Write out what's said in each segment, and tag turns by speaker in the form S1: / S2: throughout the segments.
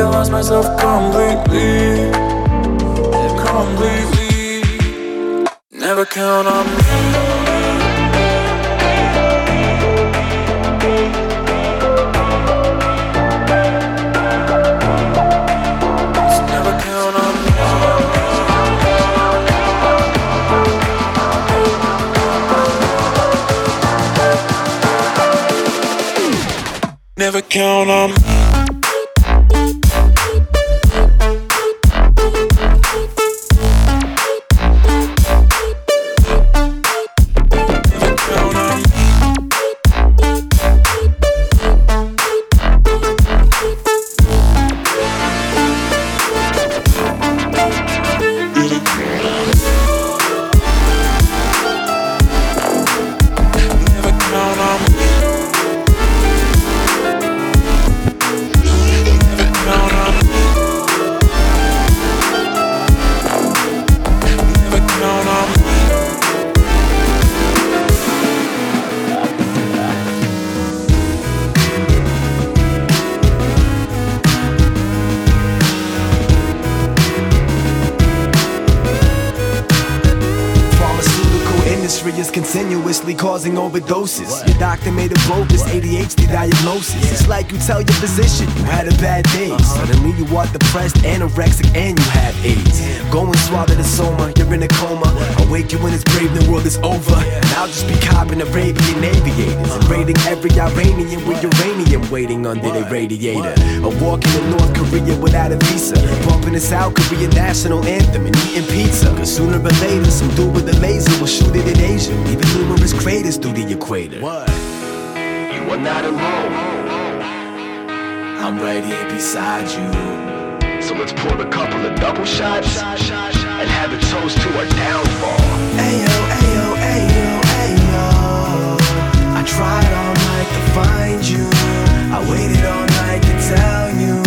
S1: I lost myself completely, completely. Never count on me. Never count on
S2: overdoses. Your doctor made a bogus ADHD diagnosis. It's like you tell your physician you had a bad day. Uh-huh. Suddenly you are depressed, anorexic, and you have AIDS. Go and swallow the soma, you're in a coma. I'll wake you when it's brave, the world is over. And I'll just be copping Arabian aviators and raiding every Iranian with uranium waiting under the radiator. Or walking to North Korea without a visa. Bumping the South Korean national anthem and eating pizza. Cause sooner or later, some dude with a laser will shoot it in Asia. Leaving numerous craters through the equator. What? You are not alone. I'm right here beside you. So let's pour a couple of double shots and have a toast to our downfall. Ayo, waited all night to tell you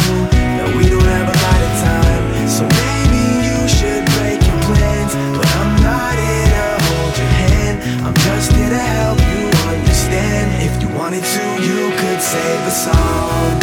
S2: that we don't have a lot of time. So maybe you should break your plans. But I'm not here to hold your hand. I'm just here to help you understand. If you wanted to, you could save a song.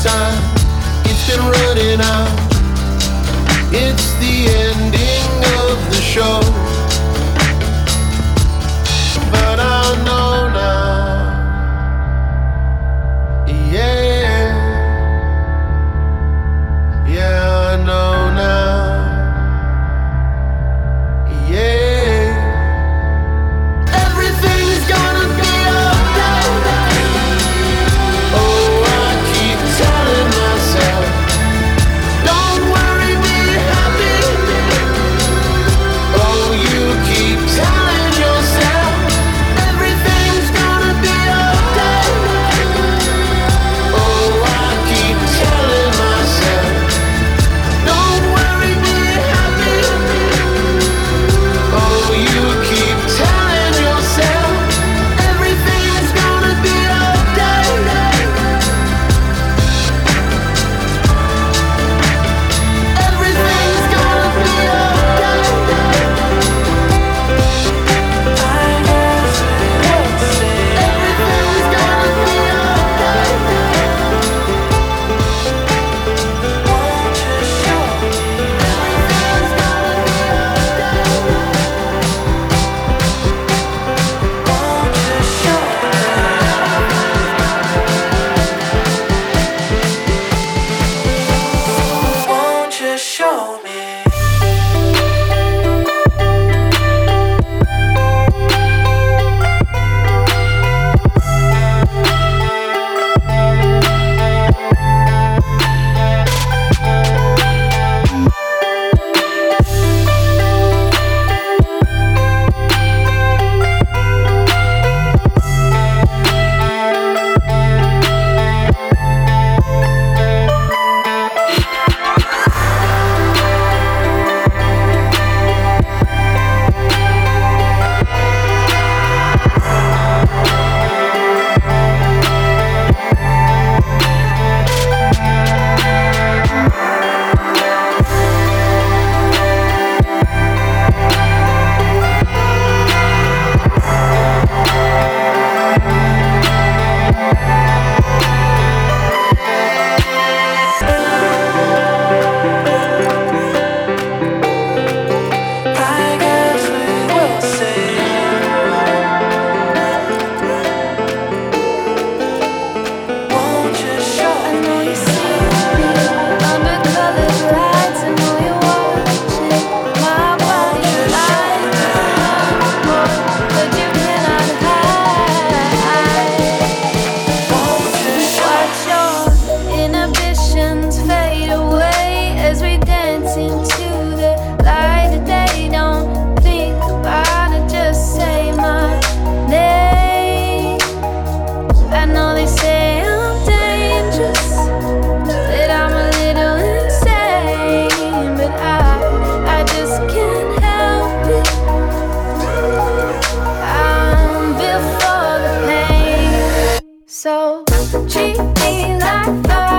S2: time,
S3: it's been running out. It's the ending of the show.
S4: treat me
S5: like fire.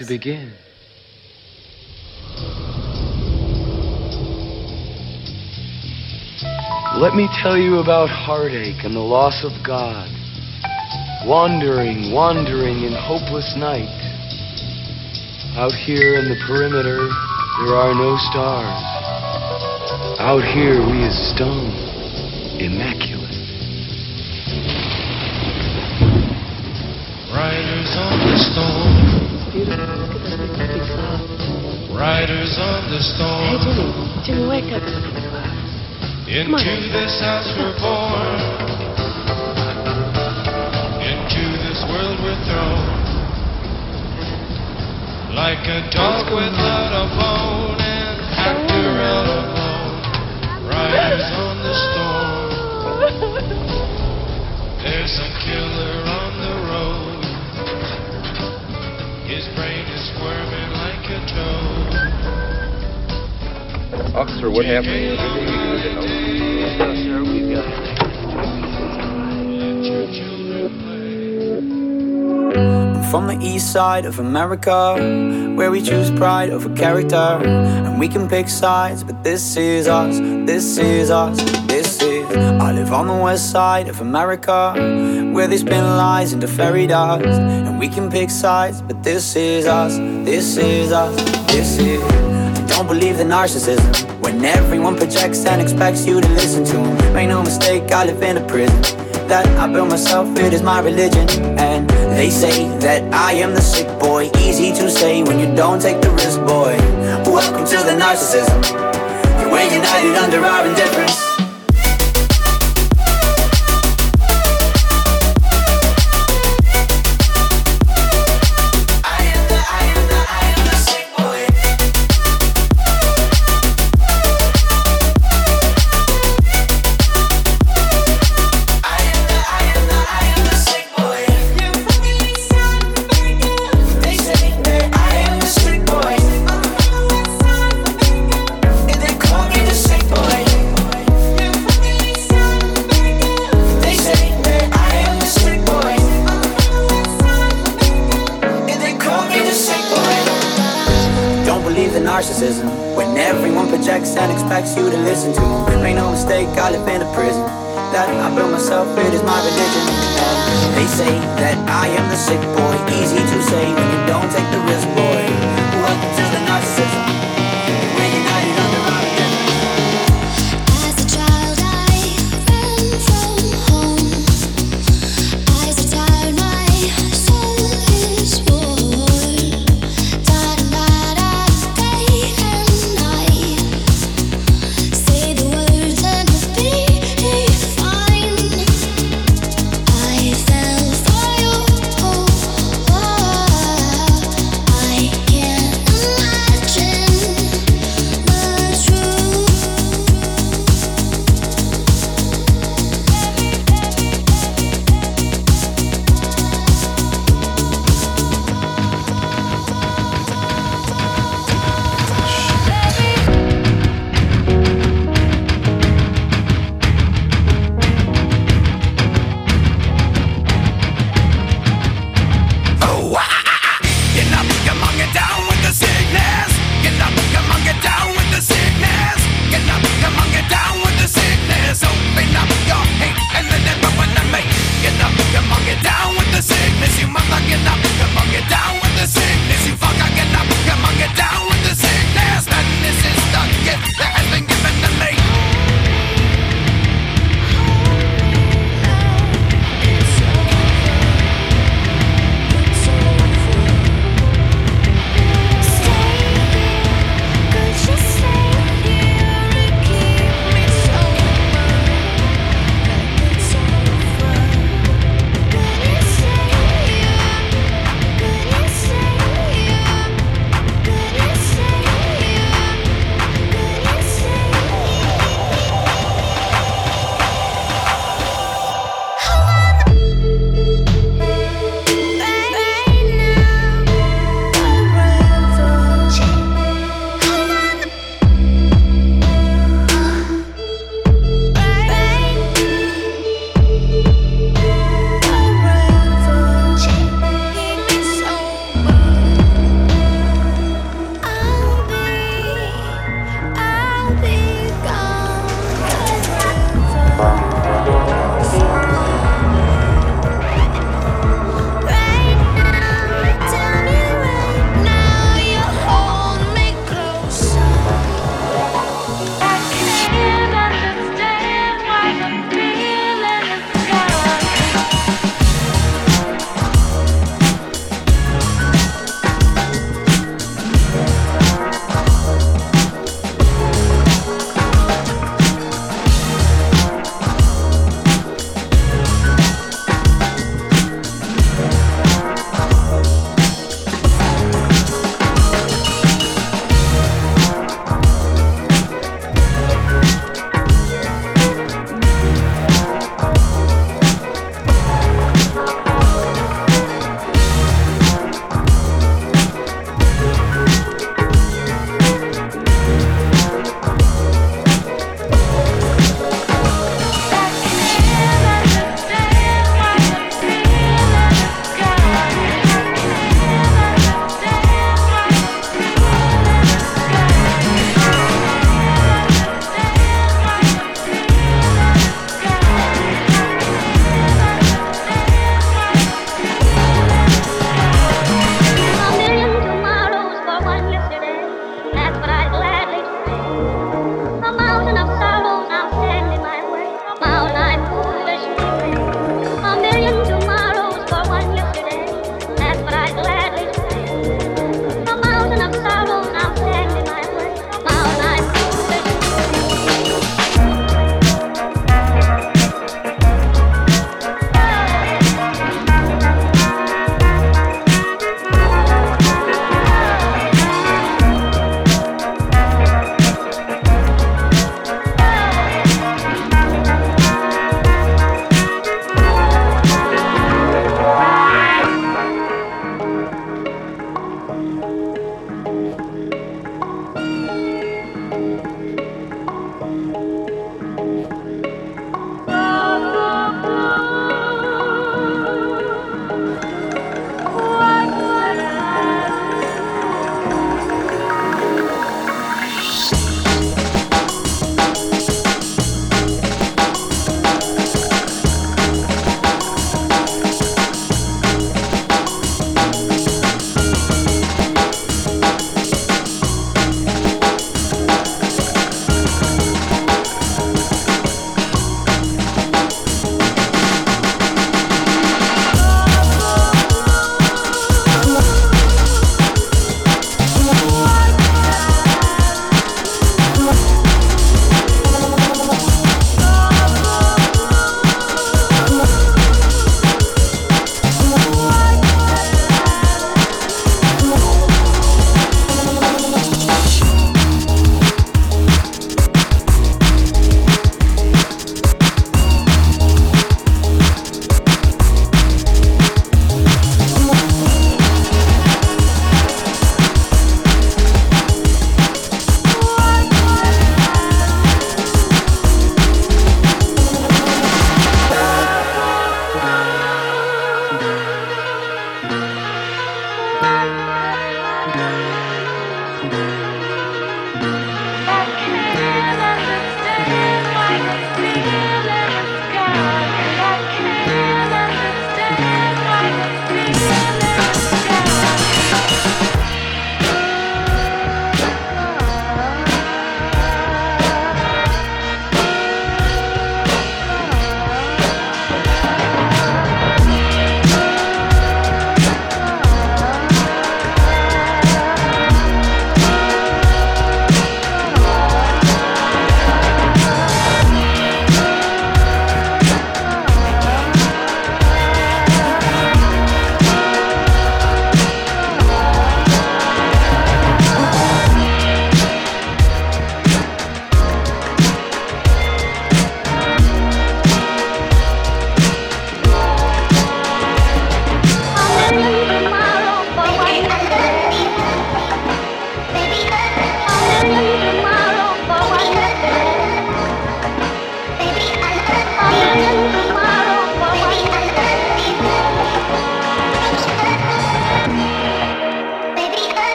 S5: To begin. Let me tell you about heartache and the loss of God. Wandering, wandering in hopeless night. Out here in the perimeter, there are no stars. Out here, we is stone,
S6: Riders on the storm.
S7: Jimmy, Jimmy, wake up.
S6: Into this house we're born. Into this world we're thrown. Like a dog without a bone and actor out alone. Riders on the storm. There's a killer on His brain is squirming like a toad.
S8: Officer, what happened?
S9: I'm from the east side of America, where we choose pride over character. And we can pick sides, but this is us, this is us, this is. I live on the west side of America, where they spin lies into fairy dust. And we can pick sides, but this is us, this is us, this is. I don't believe the narcissism when everyone projects and expects you to listen to them. Make no mistake, I live in a prison that I built myself, it is my religion. And they say that I am the sick boy. Easy to say when you don't take the risk, boy. Welcome to the narcissism. We're united under our indifference. In a prison that I built myself. It is my religion. They say that I am the sick boy. Easy to say when you don't take the risk, boy. Welcome to the narcissism.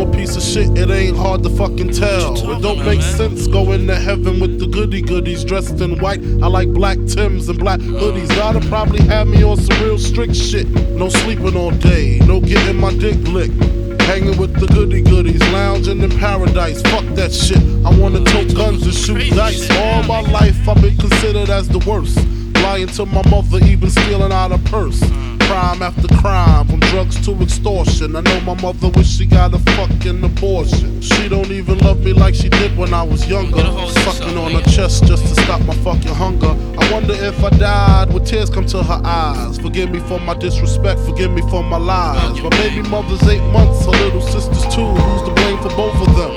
S4: Hell. It ain't hard to fucking
S7: tell. It don't make sense going to heaven with the goody goodies dressed in white. I like black Tims and black hoodies. Gotta probably have me on some real strict shit. No sleeping all day, no getting my dick licked. Hanging with the goody goodies, lounging in paradise. Fuck that shit. I wanna tote guns and shoot dice. All my life I've been considered as the worst. Lying to my mother, even stealing out a purse. Crime after crime, from drugs to extortion. I know my mother wish she got a fucking abortion. She don't even love me like she did when I was younger. Sucking on her chest just to stop my fucking hunger. I wonder if I died, would tears come to her eyes? Forgive me for my disrespect, forgive me for my lies. My baby mother's eight months, her little sister's two. Who's to blame for both of them?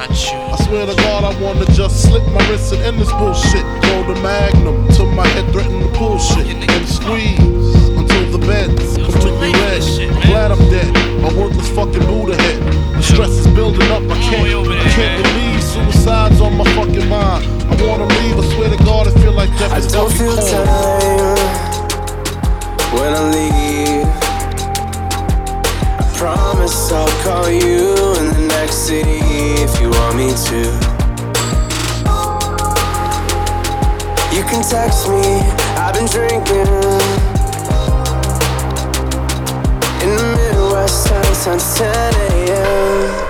S7: I swear to God, I wanna just slip my wrist and end this bullshit. Throw the magnum till my head threaten to bullshit. And squeeze until the bed's completely red. I'm glad I'm dead. My worthless fucking Buddha head. The stress is building up. I can't, I can't believe suicide's on my fucking mind. I wanna leave. I swear to God, I feel like death
S10: I
S7: is
S10: don't feel
S7: Cole.
S10: time when I leave. I promise I'll call you in the next city if you want me to. You can text me, I've been drinking. The Midwest, time since 10 a.m.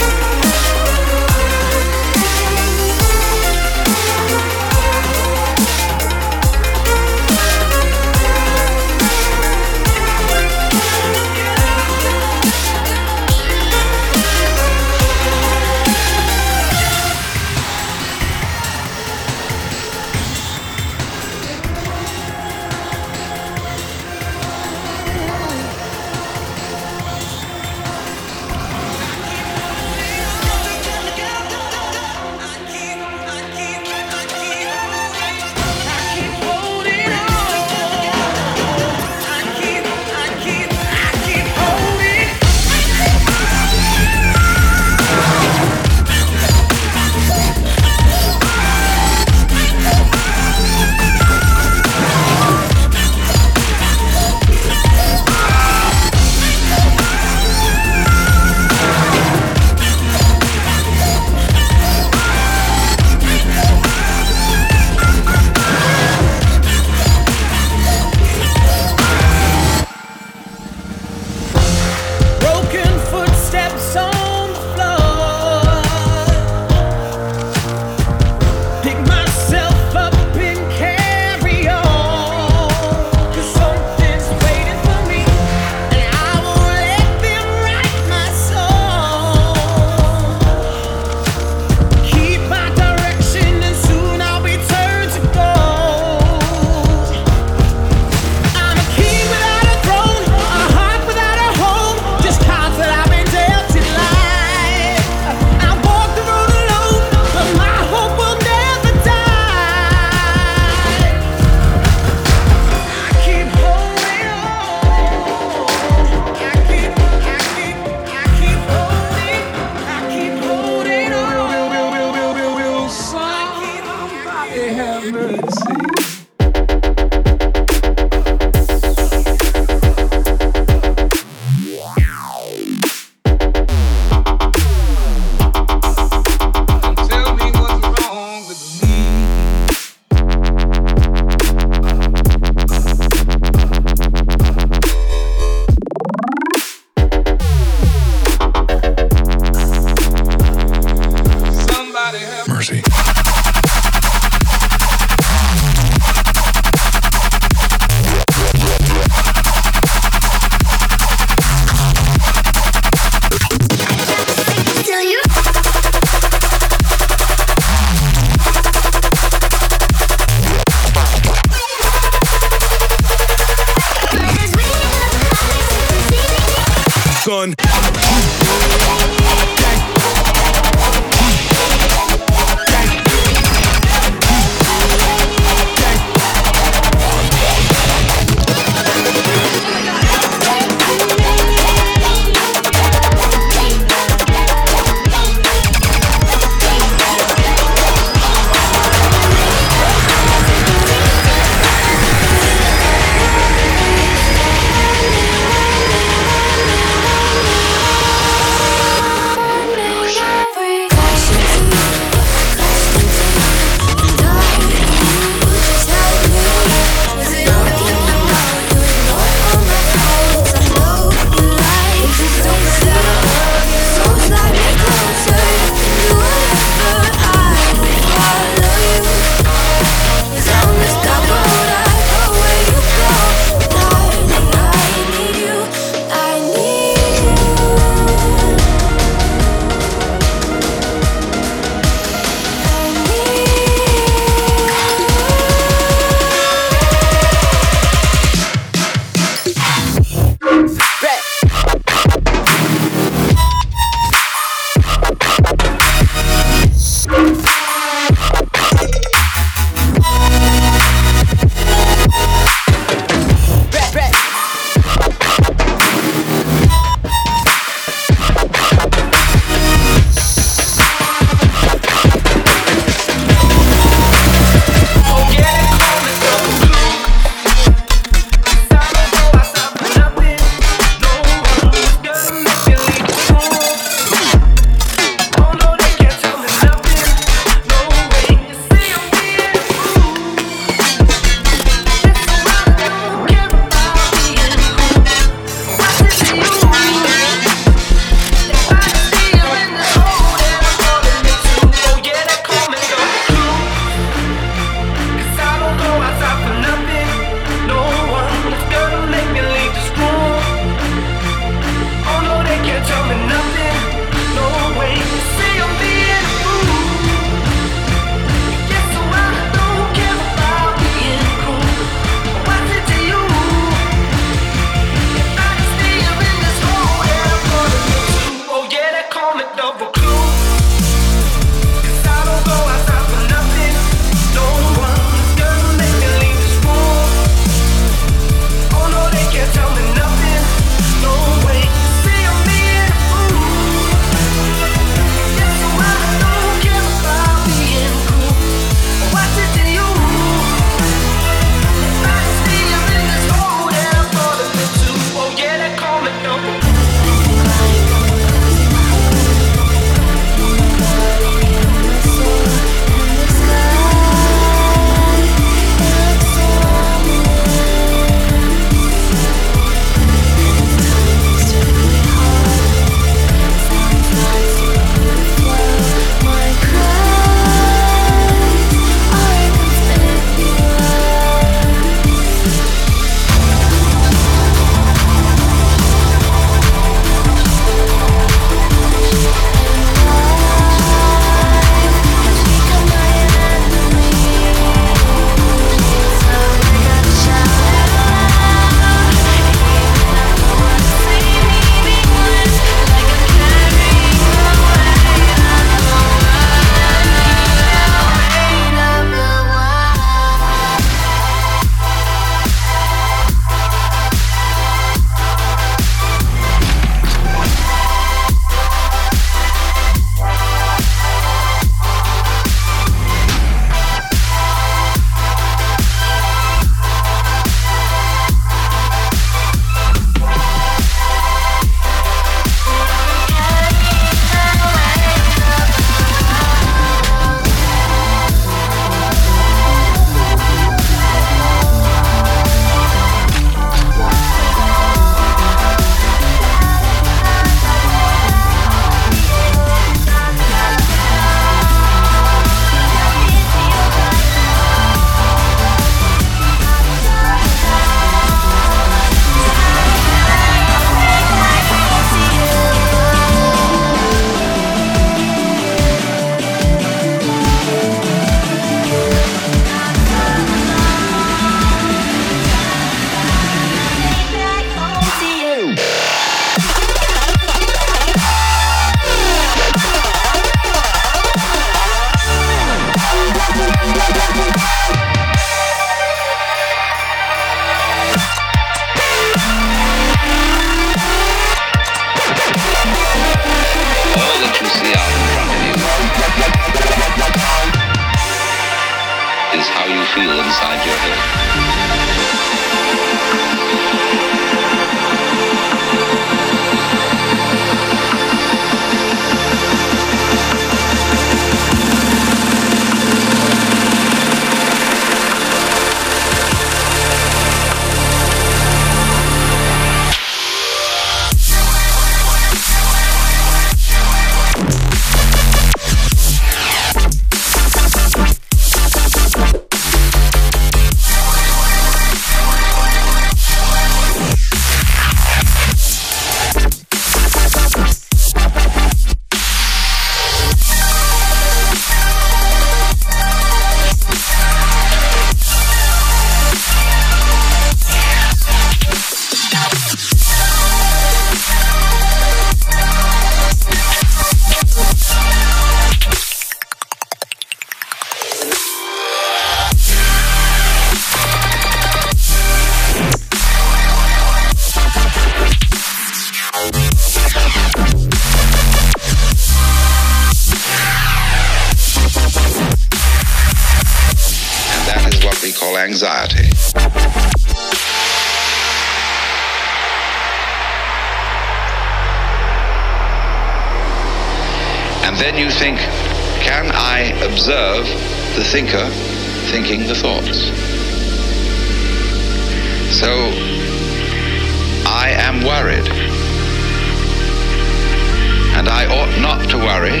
S10: And I
S11: ought not to worry,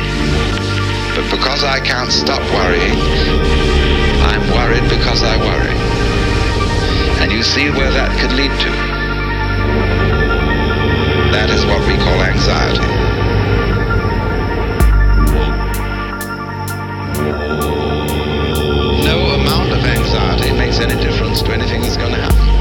S11: but because I can't stop worrying, I'm worried because I worry. And you see where that could lead to. That is what we call anxiety. No amount of anxiety makes any difference to anything that's going to happen.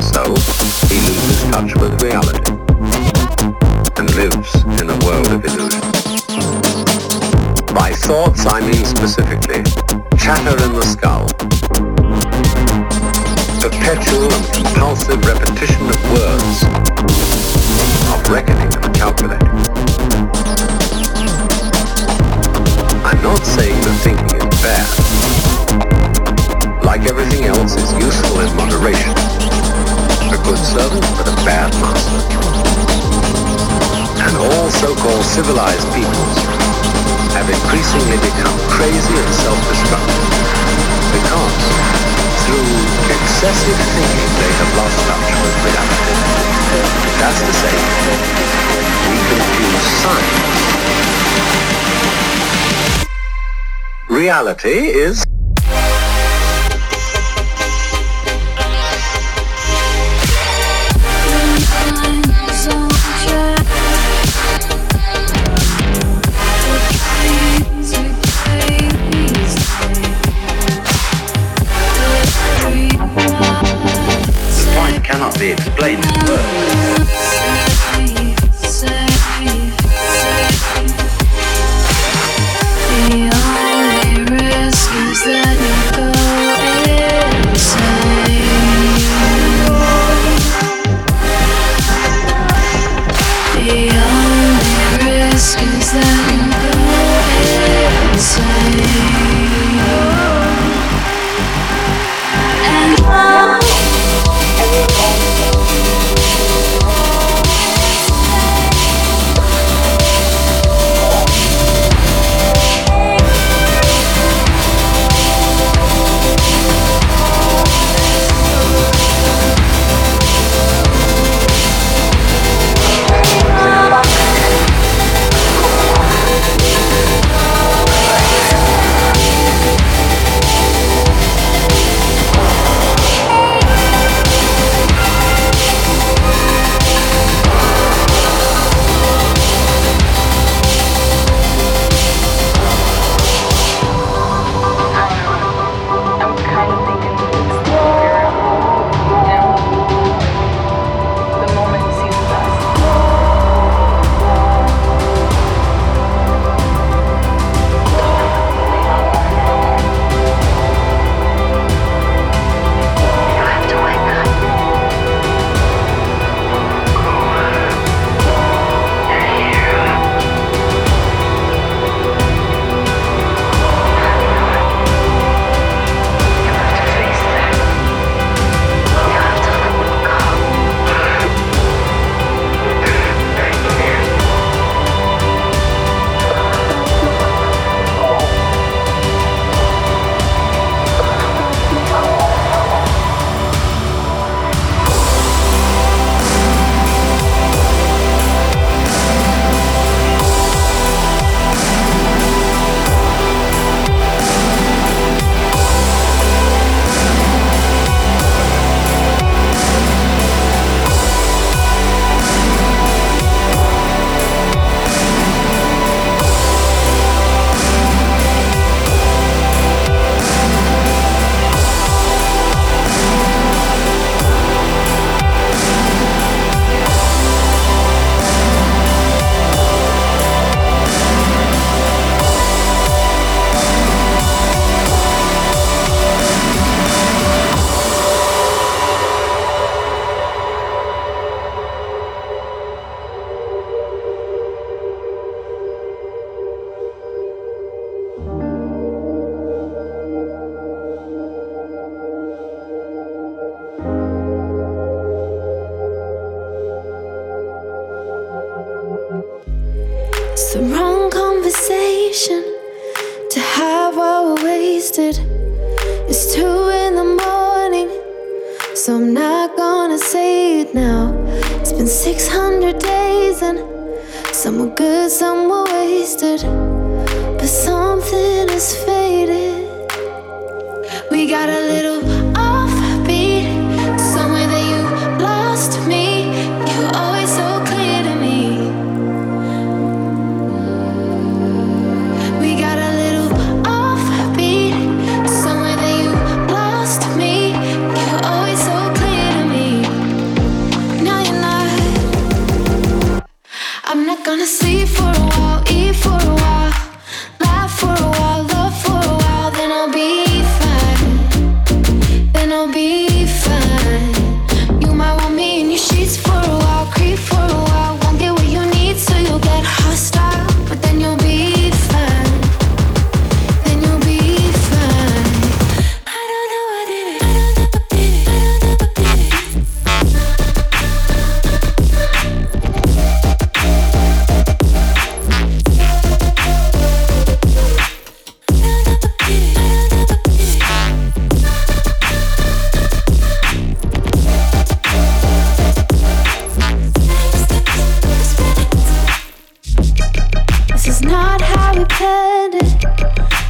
S12: So, he loses touch with reality and lives in a world of illusion. By thoughts, I mean specifically chatter in the skull, perpetual and compulsive repetition of words, of reckoning and calculating. I'm not saying thinking is bad. Like everything else, is useful in moderation. A good servant, but a bad master. And all so-called civilized peoples have increasingly become crazy and self-destructive because through excessive thinking they have lost touch with reality. That's to say, we confuse science. Reality is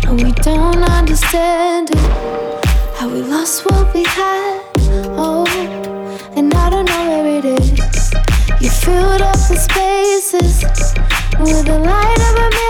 S13: And we don't understand it. How we lost what we had. Oh, and I don't know where it is. You filled up the spaces with the light of a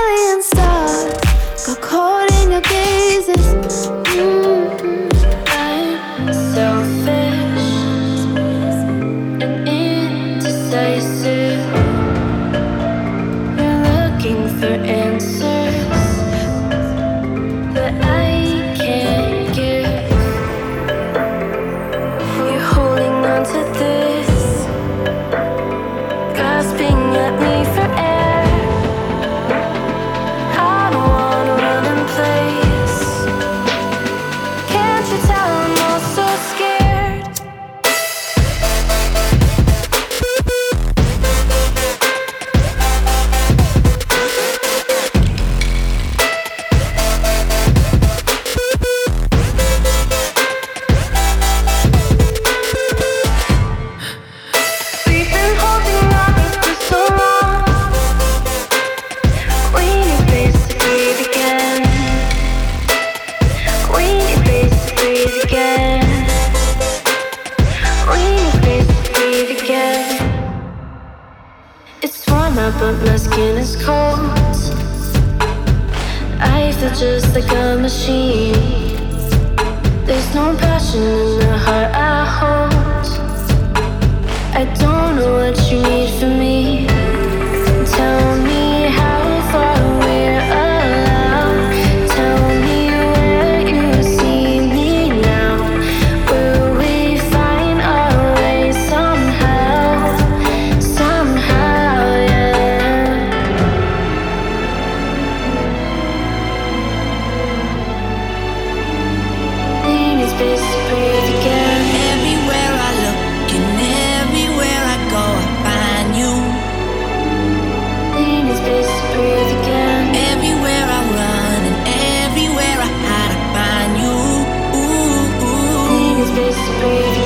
S13: breathe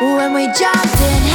S13: When we jumped in.